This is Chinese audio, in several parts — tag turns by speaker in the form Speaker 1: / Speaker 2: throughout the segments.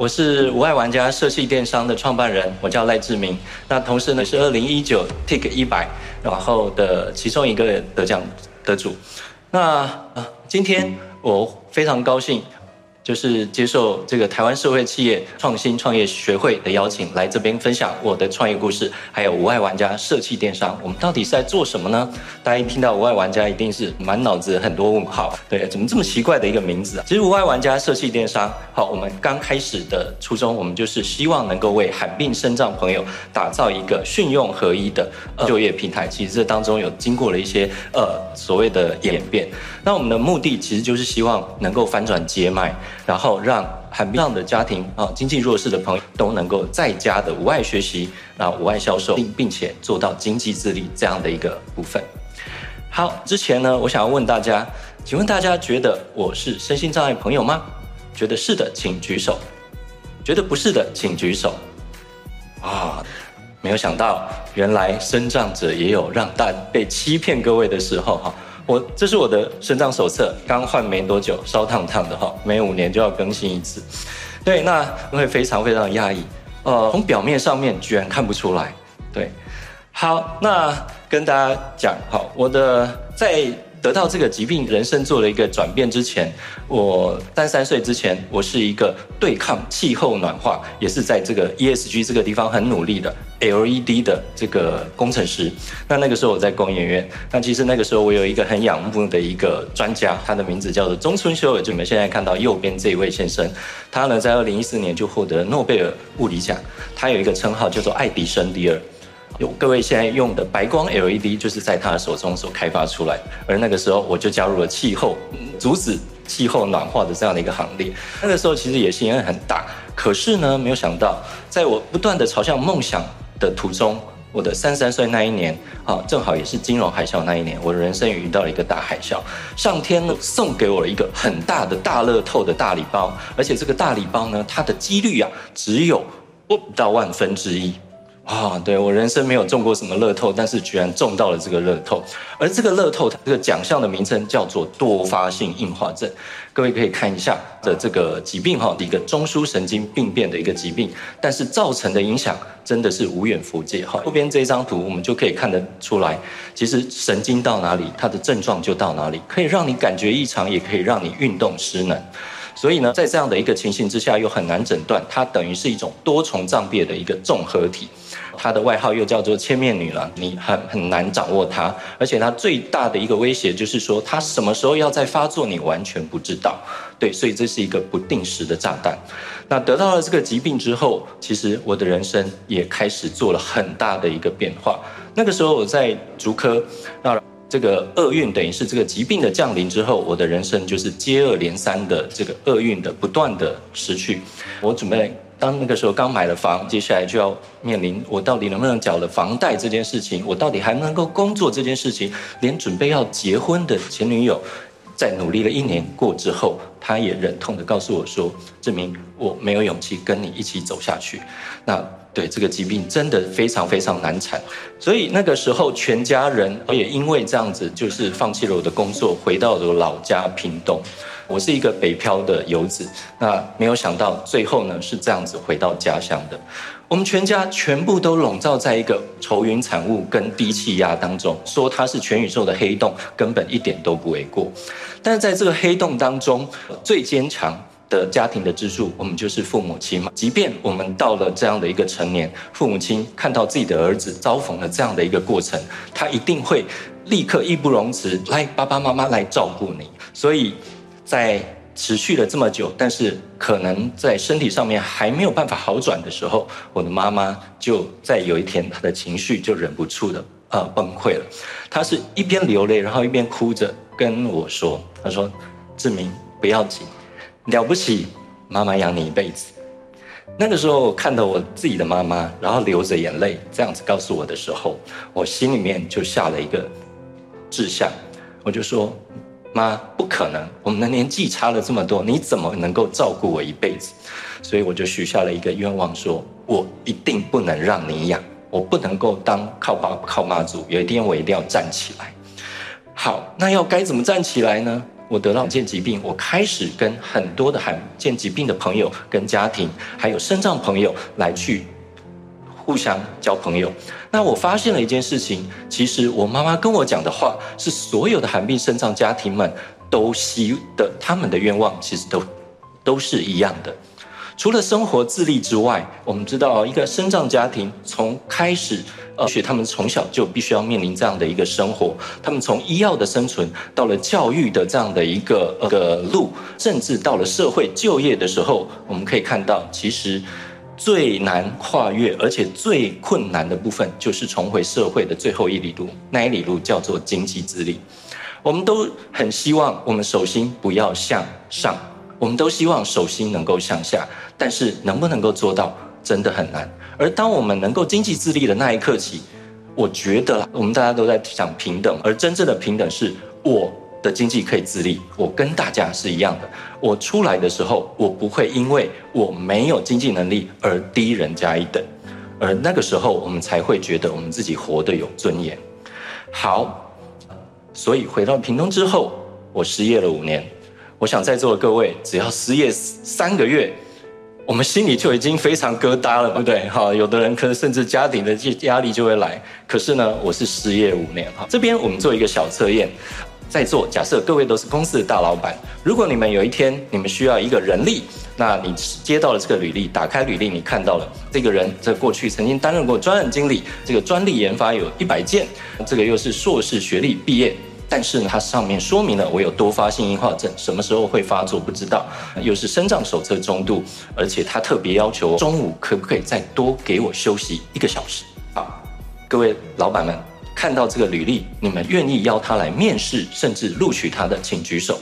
Speaker 1: 我是无爱玩家社系电商的创办人，我叫赖志明。那同时呢，是二零一九 TIC 一百然后的其中一个得奖得主。那啊，今天我非常高兴。就是接受这个台湾社会企业创新创业学会的邀请，来这边分享我的创业故事，还有无爱玩家社企电商，我们到底是在做什么呢？大家一听到无爱玩家，一定是满脑子很多问号，对，怎么这么奇怪的一个名字啊？其实无爱玩家社企电商，好，我们刚开始的初衷，我们就是希望能够为罕病身障朋友打造一个训用合一的就业平台。其实这当中有经过了一些呃所谓的演变。那我们的目的其实就是希望能够翻转接脉。然后让罕病的家庭啊，经济弱势的朋友都能够在家的无碍学习，啊无碍销售，并并且做到经济自立这样的一个部分。好，之前呢，我想要问大家，请问大家觉得我是身心障碍朋友吗？觉得是的，请举手；觉得不是的，请举手。啊，没有想到，原来身障者也有让大被欺骗各位的时候哈。我这是我的肾脏手册，刚换没多久，烧烫烫的哈，每五年就要更新一次。对，那会非常非常压抑。呃，从表面上面居然看不出来。对，好，那跟大家讲，好，我的在。得到这个疾病，人生做了一个转变之前，我三三岁之前，我是一个对抗气候暖化，也是在这个 ESG 这个地方很努力的 LED 的这个工程师。那那个时候我在工研院，那其实那个时候我有一个很仰慕的一个专家，他的名字叫做中村修也，就你们现在看到右边这一位先生，他呢在二零一四年就获得诺贝尔物理奖，他有一个称号叫做爱迪生第二。有各位现在用的白光 LED 就是在他的手中所开发出来，而那个时候我就加入了气候，阻止气候暖化的这样的一个行列。那个时候其实野心也很大，可是呢，没有想到，在我不断的朝向梦想的途中，我的三十三岁那一年啊，正好也是金融海啸那一年，我的人生也遇到了一个大海啸。上天呢送给我了一个很大的大乐透的大礼包，而且这个大礼包呢，它的几率啊只有不到万分之一。啊、对，我人生没有中过什么乐透，但是居然中到了这个乐透，而这个乐透它这个奖项的名称叫做多发性硬化症。各位可以看一下的这个疾病哈，一个中枢神经病变的一个疾病，但是造成的影响真的是无远弗届哈。后边这一张图我们就可以看得出来，其实神经到哪里，它的症状就到哪里，可以让你感觉异常，也可以让你运动失能。所以呢，在这样的一个情形之下，又很难诊断，它等于是一种多重障别的一个综合体。她的外号又叫做千面女郎，你很很难掌握她，而且她最大的一个威胁就是说，她什么时候要再发作，你完全不知道。对，所以这是一个不定时的炸弹。那得到了这个疾病之后，其实我的人生也开始做了很大的一个变化。那个时候我在竹科，那这个厄运等于是这个疾病的降临之后，我的人生就是接二连三的这个厄运的不断的失去。我准备。当那个时候刚买了房，接下来就要面临我到底能不能缴了房贷这件事情，我到底还能够工作这件事情，连准备要结婚的前女友，在努力了一年过之后，她也忍痛的告诉我说：“志明，我没有勇气跟你一起走下去。”那对这个疾病真的非常非常难产，所以那个时候全家人我也因为这样子，就是放弃了我的工作，回到了老家屏东。我是一个北漂的游子，那没有想到最后呢是这样子回到家乡的。我们全家全部都笼罩在一个愁云惨雾跟低气压当中，说它是全宇宙的黑洞，根本一点都不为过。但是在这个黑洞当中，最坚强的家庭的支柱，我们就是父母亲嘛。即便我们到了这样的一个成年，父母亲看到自己的儿子遭逢了这样的一个过程，他一定会立刻义不容辞，来爸爸妈妈来照顾你。所以。在持续了这么久，但是可能在身体上面还没有办法好转的时候，我的妈妈就在有一天，她的情绪就忍不住的呃崩溃了。她是一边流泪，然后一边哭着跟我说：“她说，志明不要紧，了不起，妈妈养你一辈子。”那个时候看到我自己的妈妈，然后流着眼泪这样子告诉我的时候，我心里面就下了一个志向，我就说。妈，不可能！我们的年纪差了这么多，你怎么能够照顾我一辈子？所以我就许下了一个愿望说，我一定不能让你养，我不能够当靠爸靠妈祖，有一天我一定要站起来。好，那要该怎么站起来呢？我得到罕见疾病，我开始跟很多的罕见疾病的朋友、跟家庭，还有身障朋友来去互相交朋友。那我发现了一件事情，其实我妈妈跟我讲的话，是所有的罕病肾脏家庭们都希的，他们的愿望其实都都是一样的。除了生活自立之外，我们知道一个肾脏家庭从开始，呃，学他们从小就必须要面临这样的一个生活。他们从医药的生存，到了教育的这样的一个呃个路，甚至到了社会就业的时候，我们可以看到，其实最难跨越，而且最困难的部分，就是重回社会的最后一里路。那一里路叫做经济自立。我们都很希望，我们手心不要向上。我们都希望手心能够向下，但是能不能够做到，真的很难。而当我们能够经济自立的那一刻起，我觉得我们大家都在讲平等，而真正的平等是我的经济可以自立，我跟大家是一样的。我出来的时候，我不会因为我没有经济能力而低人家一等，而那个时候我们才会觉得我们自己活得有尊严。好，所以回到屏东之后，我失业了五年。我想在座的各位，只要失业三个月，我们心里就已经非常疙瘩了，对不对？哈，有的人可能甚至家庭的压力就会来。可是呢，我是失业五年。哈，这边我们做一个小测验，在座假设各位都是公司的大老板，如果你们有一天你们需要一个人力，那你接到了这个履历，打开履历，你看到了这个人在过去曾经担任过专案经理，这个专利研发有一百件，这个又是硕士学历毕业。但是呢，它上面说明了我有多发性硬化症，什么时候会发作不知道，又是身障手册中度，而且他特别要求中午可不可以再多给我休息一个小时？好，各位老板们看到这个履历，你们愿意邀他来面试，甚至录取他的，请举手。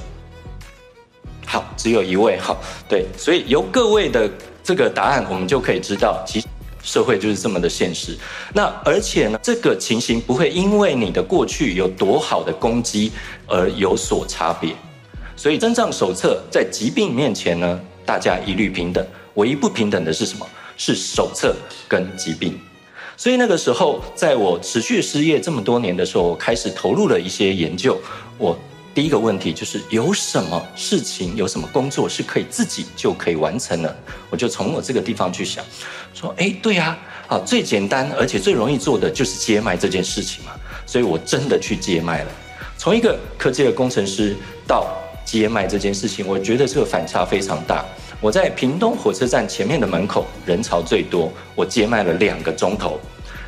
Speaker 1: 好，只有一位。好，对，所以由各位的这个答案，我们就可以知道，其实。社会就是这么的现实，那而且呢，这个情形不会因为你的过去有多好的功绩而有所差别。所以，身障手册在疾病面前呢，大家一律平等。唯一不平等的是什么？是手册跟疾病。所以那个时候，在我持续失业这么多年的时候，我开始投入了一些研究。我第一个问题就是有什么事情，有什么工作是可以自己就可以完成的？我就从我这个地方去想，说，哎，对呀，啊，最简单而且最容易做的就是接麦这件事情嘛。所以我真的去接麦了。从一个科技的工程师到接麦这件事情，我觉得这个反差非常大。我在屏东火车站前面的门口人潮最多，我接麦了两个钟头，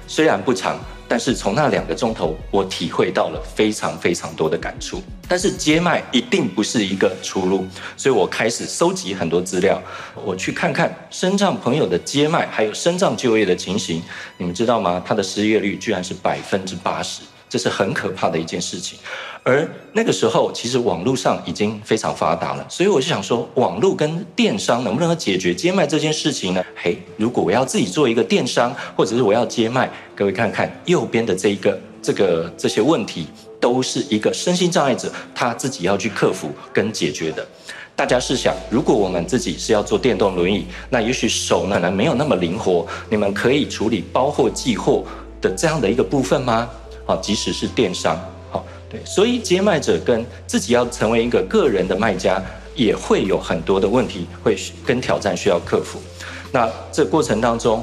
Speaker 1: 虽然不长。但是从那两个钟头，我体会到了非常非常多的感触。但是接麦一定不是一个出路，所以我开始收集很多资料，我去看看身障朋友的接麦，还有身障就业的情形。你们知道吗？他的失业率居然是百分之八十。这是很可怕的一件事情，而那个时候其实网络上已经非常发达了，所以我就想说，网络跟电商能不能解决接麦这件事情呢？嘿，如果我要自己做一个电商，或者是我要接麦，各位看看右边的这一个这个这些问题，都是一个身心障碍者他自己要去克服跟解决的。大家试想，如果我们自己是要做电动轮椅，那也许手呢可能没有那么灵活，你们可以处理包货寄货的这样的一个部分吗？好，即使是电商，好，对，所以接麦者跟自己要成为一个个人的卖家，也会有很多的问题，会跟挑战需要克服。那这过程当中，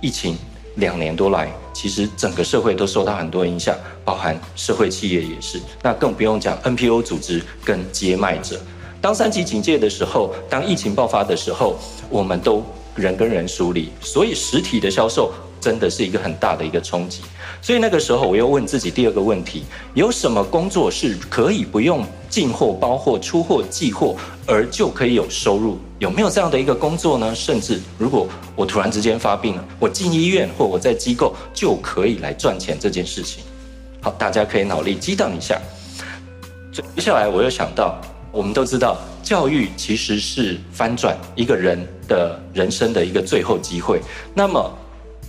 Speaker 1: 疫情两年多来，其实整个社会都受到很多影响，包含社会企业也是。那更不用讲 NPO 组织跟接麦者。当三级警戒的时候，当疫情爆发的时候，我们都人跟人疏离，所以实体的销售真的是一个很大的一个冲击。所以那个时候，我又问自己第二个问题：有什么工作是可以不用进货、包货、出货、寄货，而就可以有收入？有没有这样的一个工作呢？甚至如果我突然之间发病了，我进医院或我在机构就可以来赚钱这件事情。好，大家可以脑力激荡一下。接下来我又想到，我们都知道，教育其实是翻转一个人的人生的一个最后机会。那么，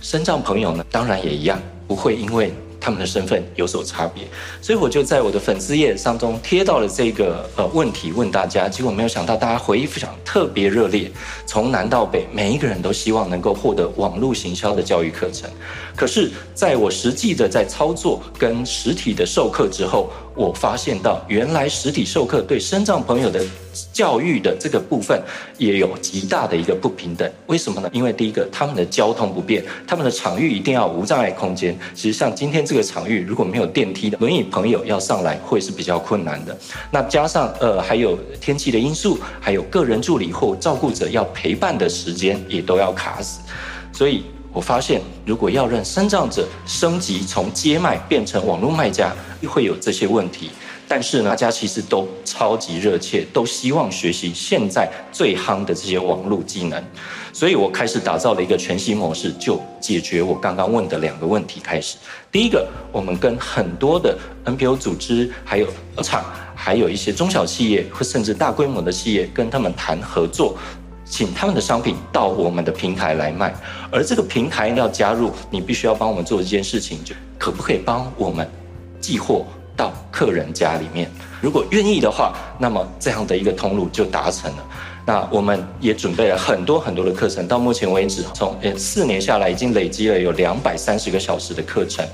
Speaker 1: 身障朋友呢？当然也一样。不会因为他们的身份有所差别，所以我就在我的粉丝页当中贴到了这个呃问题问大家，结果没有想到大家回忆非常特别热烈，从南到北每一个人都希望能够获得网络行销的教育课程。可是，在我实际的在操作跟实体的授课之后，我发现到原来实体授课对身障朋友的教育的这个部分也有极大的一个不平等。为什么呢？因为第一个，他们的交通不便，他们的场域一定要无障碍空间。其实像今天这个场域，如果没有电梯的，轮椅朋友要上来会是比较困难的。那加上呃还有天气的因素，还有个人助理或照顾者要陪伴的时间也都要卡死，所以。我发现，如果要让身障者升级从接卖变成网络卖家，会有这些问题。但是呢，大家其实都超级热切，都希望学习现在最夯的这些网络技能。所以我开始打造了一个全新模式，就解决我刚刚问的两个问题。开始，第一个，我们跟很多的 NPO 组织，还有厂，还有一些中小企业，或甚至大规模的企业，跟他们谈合作。请他们的商品到我们的平台来卖，而这个平台要加入，你必须要帮我们做一件事情，就可不可以帮我们寄货到客人家里面？如果愿意的话，那么这样的一个通路就达成了。那我们也准备了很多很多的课程，到目前为止，从呃四年下来，已经累积了有两百三十个小时的课程，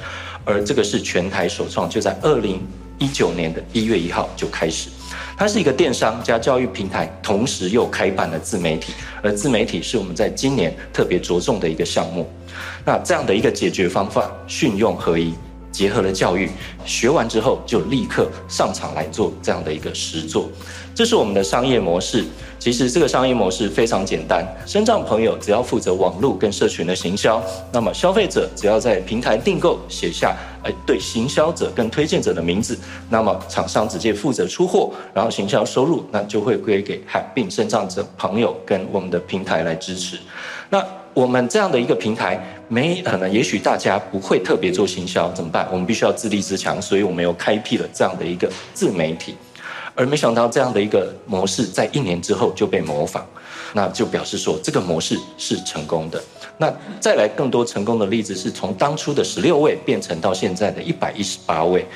Speaker 1: 而这个是全台首创，就在二零一九年的一月一号就开始。它是一个电商加教育平台，同时又开办了自媒体，而自媒体是我们在今年特别着重的一个项目。那这样的一个解决方法，训用合一，结合了教育，学完之后就立刻上场来做这样的一个实作。这是我们的商业模式。其实这个商业模式非常简单，身障朋友只要负责网络跟社群的行销，那么消费者只要在平台订购写下，哎，对行销者跟推荐者的名字，那么厂商直接负责出货，然后行销收入那就会归给罕病身障者朋友跟我们的平台来支持。那我们这样的一个平台，没可能，也许大家不会特别做行销，怎么办？我们必须要自立自强，所以我们又开辟了这样的一个自媒体。而没想到这样的一个模式在一年之后就被模仿，那就表示说这个模式是成功的。那再来更多成功的例子是从当初的十六位变成到现在的一百一十八位，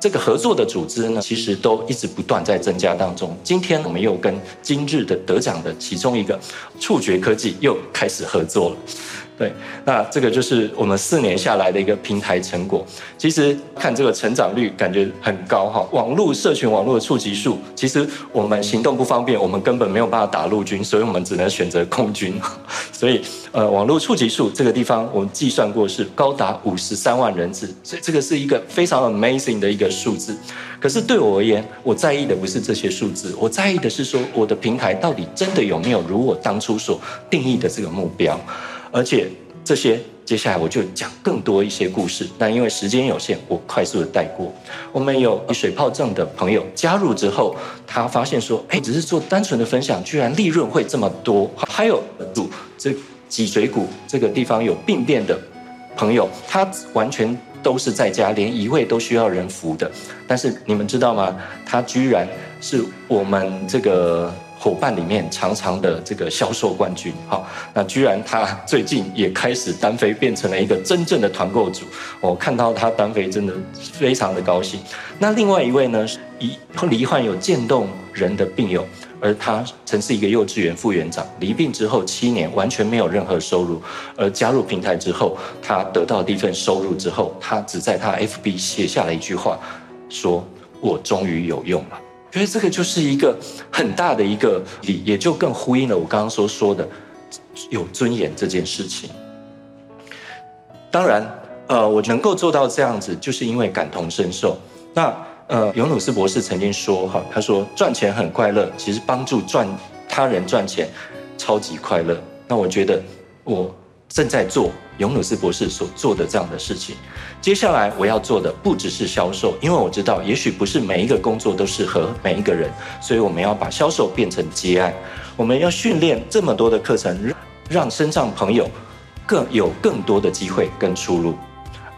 Speaker 1: 这个合作的组织呢，其实都一直不断在增加当中。今天我们又跟今日的得奖的其中一个触觉科技又开始合作了。对，那这个就是我们四年下来的一个平台成果。其实看这个成长率，感觉很高哈。网络社群网络的触及数，其实我们行动不方便，我们根本没有办法打陆军，所以我们只能选择空军。所以，呃，网络触及数这个地方，我们计算过是高达五十三万人次，所以这个是一个非常 amazing 的一个数字。可是对我而言，我在意的不是这些数字，我在意的是说，我的平台到底真的有没有如我当初所定义的这个目标。而且这些接下来我就讲更多一些故事，但因为时间有限，我快速的带过。我们有水泡症的朋友加入之后，他发现说：“哎，只是做单纯的分享，居然利润会这么多。”还有主这脊椎骨这个地方有病变的朋友，他完全都是在家，连移位都需要人扶的。但是你们知道吗？他居然是我们这个。伙伴里面常常的这个销售冠军，好，那居然他最近也开始单飞，变成了一个真正的团购主。我看到他单飞，真的非常的高兴。那另外一位呢，一罹患有渐冻人的病友，而他曾是一个幼稚园副园长，离病之后七年完全没有任何收入，而加入平台之后，他得到第一份收入之后，他只在他 FB 写下了一句话，说：“我终于有用了。”觉得这个就是一个很大的一个理，也就更呼应了我刚刚所说的有尊严这件事情。当然，呃，我能够做到这样子，就是因为感同身受。那呃，尤努斯博士曾经说哈，他说赚钱很快乐，其实帮助赚他人赚钱超级快乐。那我觉得我正在做。尤努斯博士所做的这样的事情，接下来我要做的不只是销售，因为我知道也许不是每一个工作都适合每一个人，所以我们要把销售变成接案，我们要训练这么多的课程，让身上朋友更有更多的机会跟出路。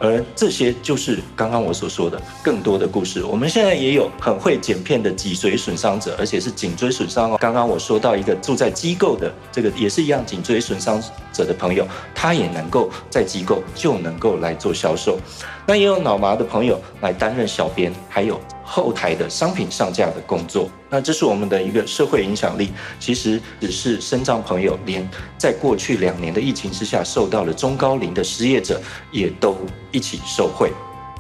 Speaker 1: 而这些就是刚刚我所说的更多的故事。我们现在也有很会剪片的脊髓损伤者，而且是颈椎损伤哦。刚刚我说到一个住在机构的这个也是一样颈椎损伤者的朋友，他也能够在机构就能够来做销售。那也有脑麻的朋友来担任小编，还有后台的商品上架的工作。那这是我们的一个社会影响力。其实只是身障朋友，连在过去两年的疫情之下受到了中高龄的失业者，也都一起受惠。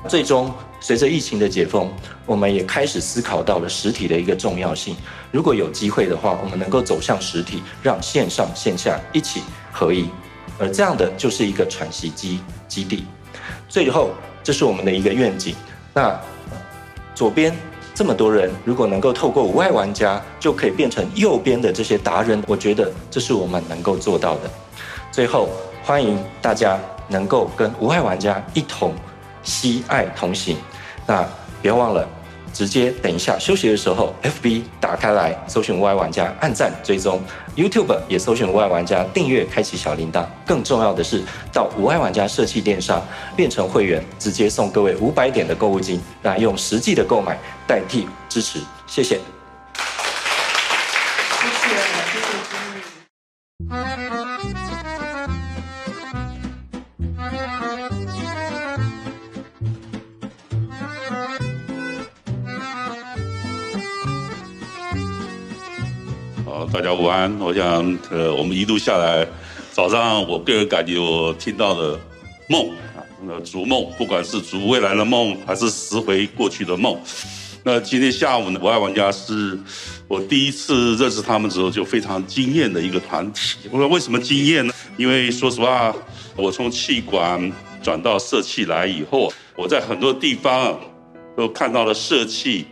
Speaker 1: 最终，随着疫情的解封，我们也开始思考到了实体的一个重要性。如果有机会的话，我们能够走向实体，让线上线下一起合一，而这样的就是一个喘息基基地。最后。这是我们的一个愿景。那左边这么多人，如果能够透过无碍玩家，就可以变成右边的这些达人。我觉得这是我们能够做到的。最后，欢迎大家能够跟无碍玩家一同惜爱同行。那别忘了。直接等一下休息的时候，FB 打开来搜寻无爱玩家，按赞追踪；YouTube 也搜寻无爱玩家，订阅开启小铃铛。更重要的是，到无爱玩家社企电商变成会员，直接送各位五百点的购物金，那用实际的购买代替支持。谢谢。
Speaker 2: 大家午安，我想，呃，我们一路下来，早上我个人感觉我听到的梦啊，那逐梦，不管是逐未来的梦，还是拾回过去的梦。那今天下午呢，我爱玩家是我第一次认识他们之后就非常惊艳的一个团体。我说为什么惊艳呢？因为说实话，我从气管转到社气来以后，我在很多地方都看到了社气。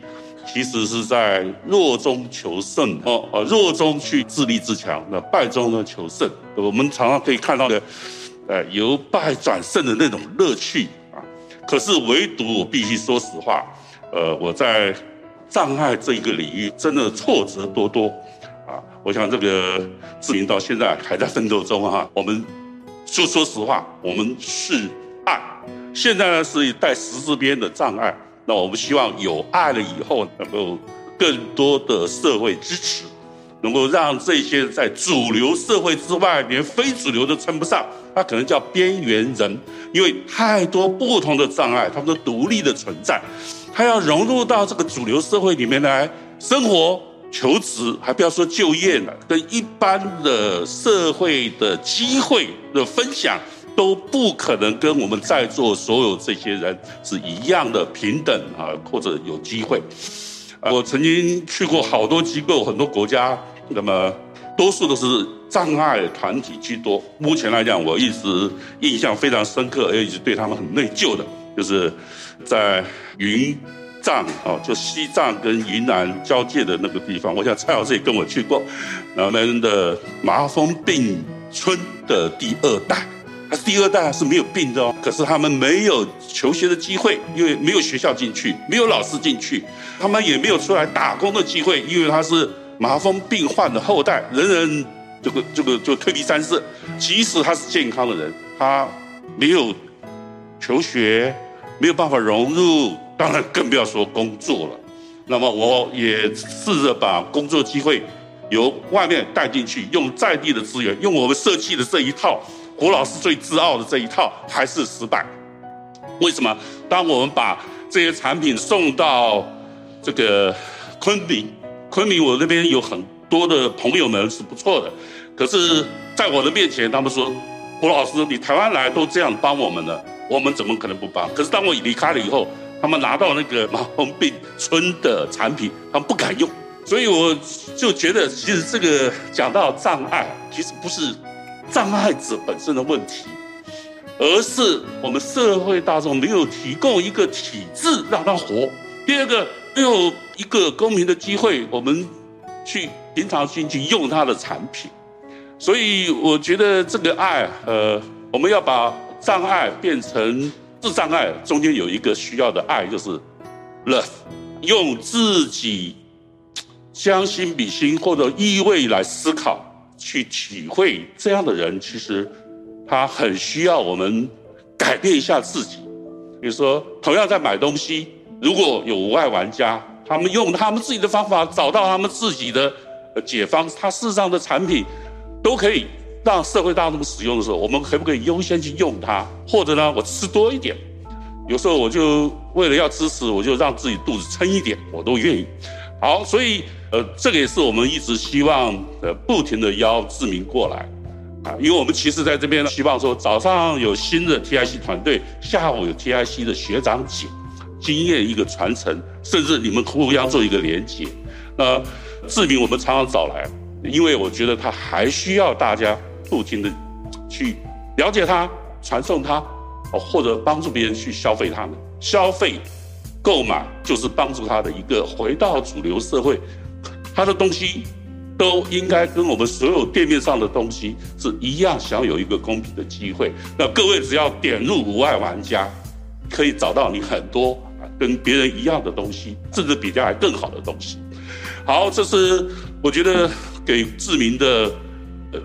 Speaker 2: 其实是在弱中求胜哦，啊，弱中去自立自强，那败中呢求胜。我们常常可以看到的，呃，由败转胜的那种乐趣啊。可是唯独我必须说实话，呃，我在障碍这一个领域真的挫折多多啊。我想这个志明到现在还在奋斗中哈。我们就说实话，我们是爱，现在呢是带十字边的障碍。那我们希望有爱了以后，能够更多的社会支持，能够让这些在主流社会之外，连非主流都称不上，他可能叫边缘人，因为太多不同的障碍，他们都独立的存在，他要融入到这个主流社会里面来生活、求职，还不要说就业了，跟一般的社会的机会的分享。都不可能跟我们在座所有这些人是一样的平等啊，或者有机会。我曾经去过好多机构，很多国家，那么多数都是障碍团体居多。目前来讲，我一直印象非常深刻，而且一直对他们很内疚的，就是在云藏啊，就西藏跟云南交界的那个地方。我想蔡老师也跟我去过，那们的麻风病村的第二代。他第二代是没有病的哦，可是他们没有求学的机会，因为没有学校进去，没有老师进去，他们也没有出来打工的机会，因为他是麻风病患的后代，人人这个这个就退避三舍。即使他是健康的人，他没有求学，没有办法融入，当然更不要说工作了。那么我也试着把工作机会由外面带进去，用在地的资源，用我们设计的这一套。胡老师最自傲的这一套还是失败，为什么？当我们把这些产品送到这个昆明，昆明我那边有很多的朋友们是不错的，可是在我的面前，他们说胡老师，你台湾来都这样帮我们了，我们怎么可能不帮？可是当我离开了以后，他们拿到那个麻风病村的产品，他们不敢用，所以我就觉得，其实这个讲到障碍，其实不是。障碍者本身的问题，而是我们社会大众没有提供一个体制让他活。第二个，没有一个公平的机会，我们去平常心去用他的产品。所以，我觉得这个爱，呃，我们要把障碍变成自障碍，中间有一个需要的爱，就是 love，用自己将心比心或者意味来思考。去体会这样的人，其实他很需要我们改变一下自己，比如说，同样在买东西，如果有无碍玩家，他们用他们自己的方法找到他们自己的解方，他事实上的产品都可以让社会大众使用的时候，我们可不可以优先去用它？或者呢，我吃多一点，有时候我就为了要支持，我就让自己肚子撑一点，我都愿意。好，所以呃，这个也是我们一直希望呃，不停的邀志明过来。啊，因为我们其实在这边呢，希望说早上有新的 TIC 团队，下午有 TIC 的学长姐，经验一个传承，甚至你们互相做一个连接。那志明我们常常找来，因为我觉得他还需要大家不停的去了解他、传送他，或者帮助别人去消费他们。消费、购买就是帮助他的一个回到主流社会，他的东西。都应该跟我们所有店面上的东西是一样，享有一个公平的机会。那各位只要点入无爱玩家，可以找到你很多跟别人一样的东西，甚至比较还更好的东西。好，这是我觉得给志明的呃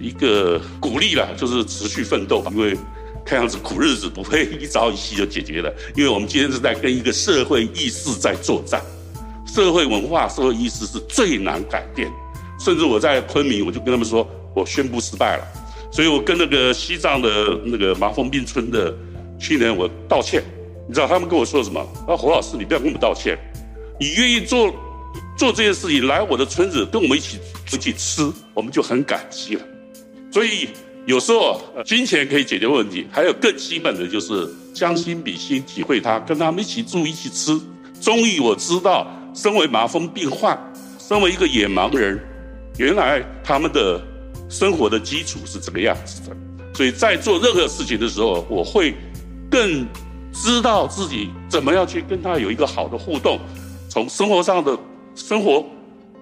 Speaker 2: 一个鼓励了，就是持续奋斗吧。因为看样子苦日子不会一朝一夕就解决了，因为我们今天是在跟一个社会意识在作战，社会文化、社会意识是最难改变。甚至我在昆明，我就跟他们说，我宣布失败了。所以我跟那个西藏的那个麻风病村的去年我道歉，你知道他们跟我说什么？啊，侯老师，你不要跟我们道歉，你愿意做做这件事情，来我的村子跟我们一起一起吃，我们就很感激了。所以有时候金钱可以解决问题，还有更基本的就是将心比心，体会他，跟他们一起住一起吃。终于我知道，身为麻风病患，身为一个野盲人。原来他们的生活的基础是这个样子的，所以在做任何事情的时候，我会更知道自己怎么样去跟他有一个好的互动，从生活上的生活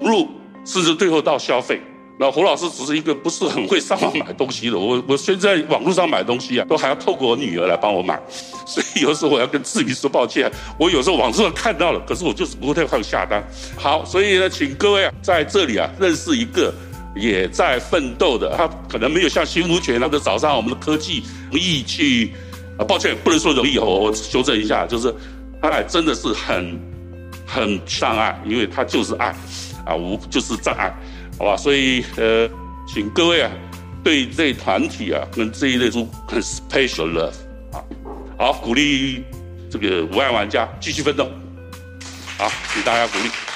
Speaker 2: 入，甚至最后到消费。那胡老师只是一个不是很会上网买东西的，我我现在网络上买东西啊，都还要透过我女儿来帮我买，所以有时候我要跟志明说抱歉，我有时候网上看到了，可是我就是不会太快下单。好，所以呢，请各位啊，在这里啊，认识一个也在奋斗的，他可能没有像新福全那个早上我们的科技容易去啊，抱歉，不能说容易哦，我修正一下，就是他还真的是很很上爱，因为他就是爱啊，无就是障碍。好吧，所以呃，请各位啊，对这团体啊，跟这一类书很 special love 啊，好，鼓励这个无爱玩家继续奋斗，好，请大家鼓励。